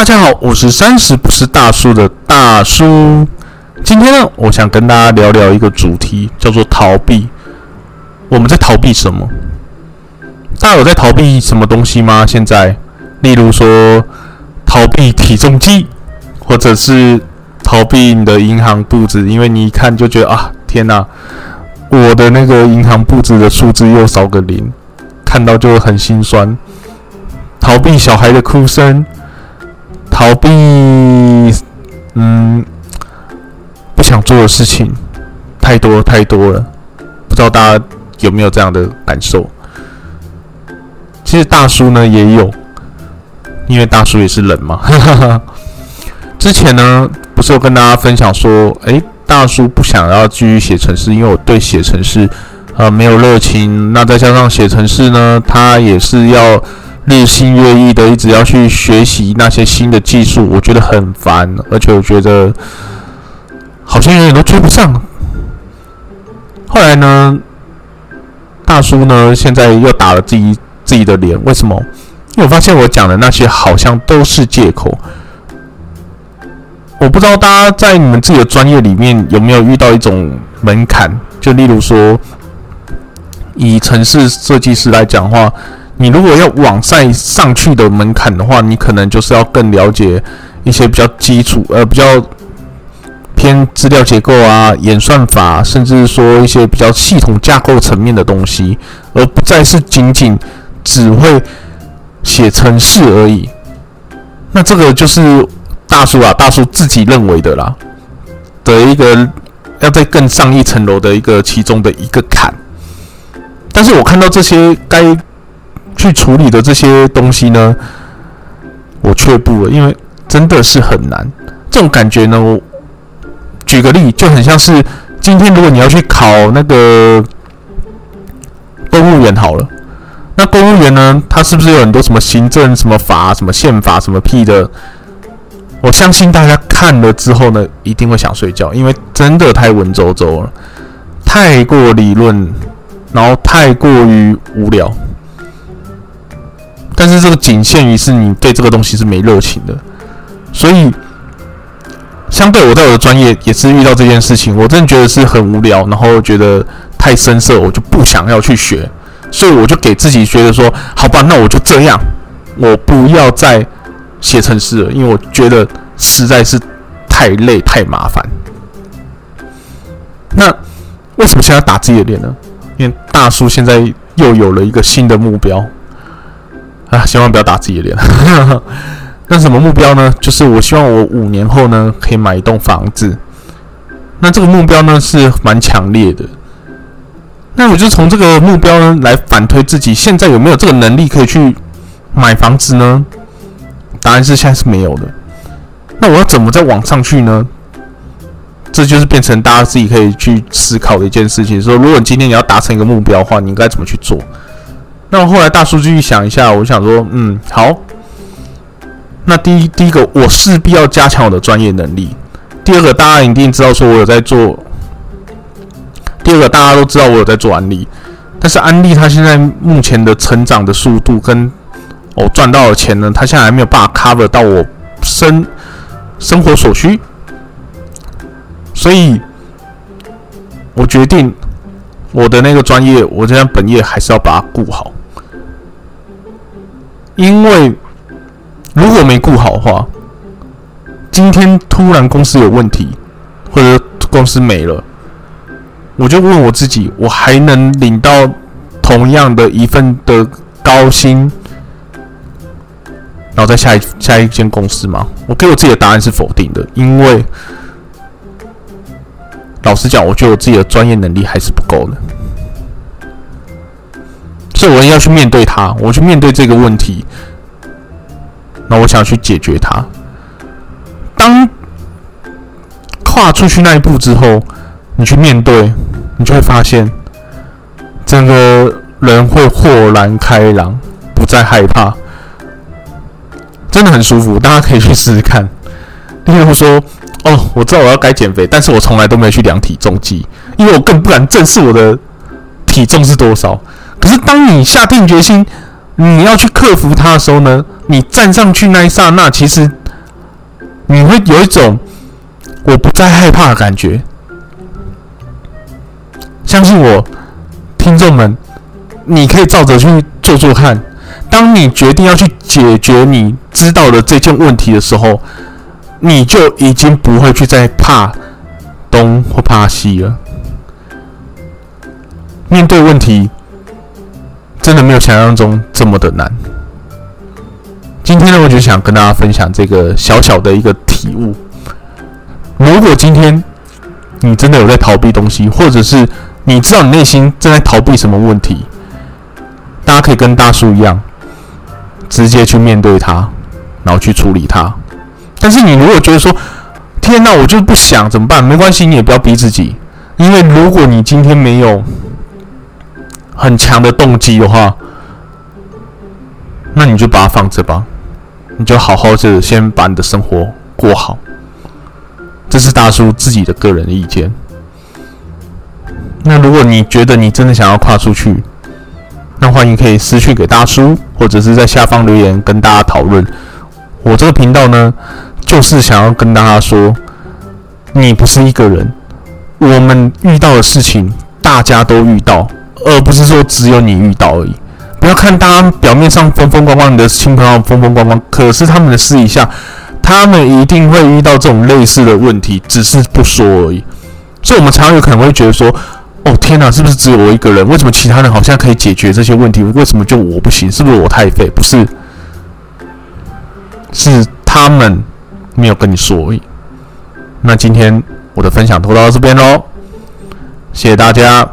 大家好，我是三十不是大叔的大叔。今天呢，我想跟大家聊聊一个主题，叫做逃避。我们在逃避什么？大家有在逃避什么东西吗？现在，例如说逃避体重计，或者是逃避你的银行簿子，因为你一看就觉得啊，天哪，我的那个银行簿子的数字又少个零，看到就很心酸。逃避小孩的哭声。逃避，嗯，不想做的事情太多太多了，不知道大家有没有这样的感受？其实大叔呢也有，因为大叔也是人嘛。之前呢不是有跟大家分享说，诶，大叔不想要继续写程式，因为我对写程式呃没有热情。那再加上写程式呢，他也是要。日新月异的，一直要去学习那些新的技术，我觉得很烦，而且我觉得好像永远都追不上。后来呢，大叔呢，现在又打了自己自己的脸，为什么？因为我发现我讲的那些好像都是借口。我不知道大家在你们自己的专业里面有没有遇到一种门槛，就例如说，以城市设计师来讲话。你如果要往再上去的门槛的话，你可能就是要更了解一些比较基础、呃比较偏资料结构啊、演算法，甚至说一些比较系统架构层面的东西，而不再是仅仅只会写程式而已。那这个就是大叔啊，大叔自己认为的啦的一个要在更上一层楼的一个其中的一个坎。但是我看到这些该。去处理的这些东西呢，我却步了，因为真的是很难。这种感觉呢，我举个例，就很像是今天如果你要去考那个公务员好了，那公务员呢，他是不是有很多什么行政什么法、什么宪法、什么屁的？我相信大家看了之后呢，一定会想睡觉，因为真的太文绉绉了，太过理论，然后太过于无聊。但是这个仅限于是你对这个东西是没热情的，所以相对我在我的专业也是遇到这件事情，我真的觉得是很无聊，然后觉得太深涩，我就不想要去学，所以我就给自己觉得说，好吧，那我就这样，我不要再写程式了，因为我觉得实在是太累太麻烦。那为什么现在打自己的脸呢？因为大叔现在又有了一个新的目标。啊，千万不要打自己的脸。那什么目标呢？就是我希望我五年后呢，可以买一栋房子。那这个目标呢，是蛮强烈的。那我就从这个目标呢，来反推自己现在有没有这个能力可以去买房子呢？答案是现在是没有的。那我要怎么再往上去呢？这就是变成大家自己可以去思考的一件事情。说，如果你今天你要达成一个目标的话，你应该怎么去做？那后来大数据一想一下，我想说，嗯，好。那第一，第一个，我势必要加强我的专业能力。第二个，大家一定知道说我有在做。第二个，大家都知道我有在做安利，但是安利它现在目前的成长的速度跟我赚到的钱呢，它现在还没有办法 cover 到我生生活所需，所以我决定我的那个专业，我这样本业还是要把它顾好。因为如果没顾好话，今天突然公司有问题，或者公司没了，我就问我自己：我还能领到同样的一份的高薪，然后在下一下一间公司吗？我给我自己的答案是否定的，因为老实讲，我觉得我自己的专业能力还是不够的。所以我要去面对它，我去面对这个问题。那我想去解决它。当跨出去那一步之后，你去面对，你就会发现，整个人会豁然开朗，不再害怕，真的很舒服。大家可以去试试看。例如说，哦，我知道我要该减肥，但是我从来都没有去量体重计，因为我更不敢正视我的体重是多少。可是，当你下定决心，你要去克服它的时候呢？你站上去那一刹那，其实你会有一种我不再害怕的感觉。相信我，听众们，你可以照着去做做看。当你决定要去解决你知道的这件问题的时候，你就已经不会去再怕东或怕西了。面对问题，真的没有想象中这么的难。今天呢，我就想跟大家分享这个小小的一个体悟。如果今天你真的有在逃避东西，或者是你知道你内心正在逃避什么问题，大家可以跟大叔一样，直接去面对它，然后去处理它。但是你如果觉得说，天哪，我就是不想怎么办？没关系，你也不要逼自己，因为如果你今天没有很强的动机的话，那你就把它放着吧。你就好好的先把你的生活过好，这是大叔自己的个人意见。那如果你觉得你真的想要跨出去，那欢迎可以私讯给大叔，或者是在下方留言跟大家讨论。我这个频道呢，就是想要跟大家说，你不是一个人，我们遇到的事情大家都遇到，而不是说只有你遇到而已。不要看大家表面上风风光光，你的亲朋友风风光光，可是他们的私底下，他们一定会遇到这种类似的问题，只是不说而已。所以，我们常常有可能会觉得说：“哦，天哪，是不是只有我一个人？为什么其他人好像可以解决这些问题？为什么就我不行？是不是我太废？不是，是他们没有跟你说而已。”那今天我的分享就到这边喽，谢谢大家。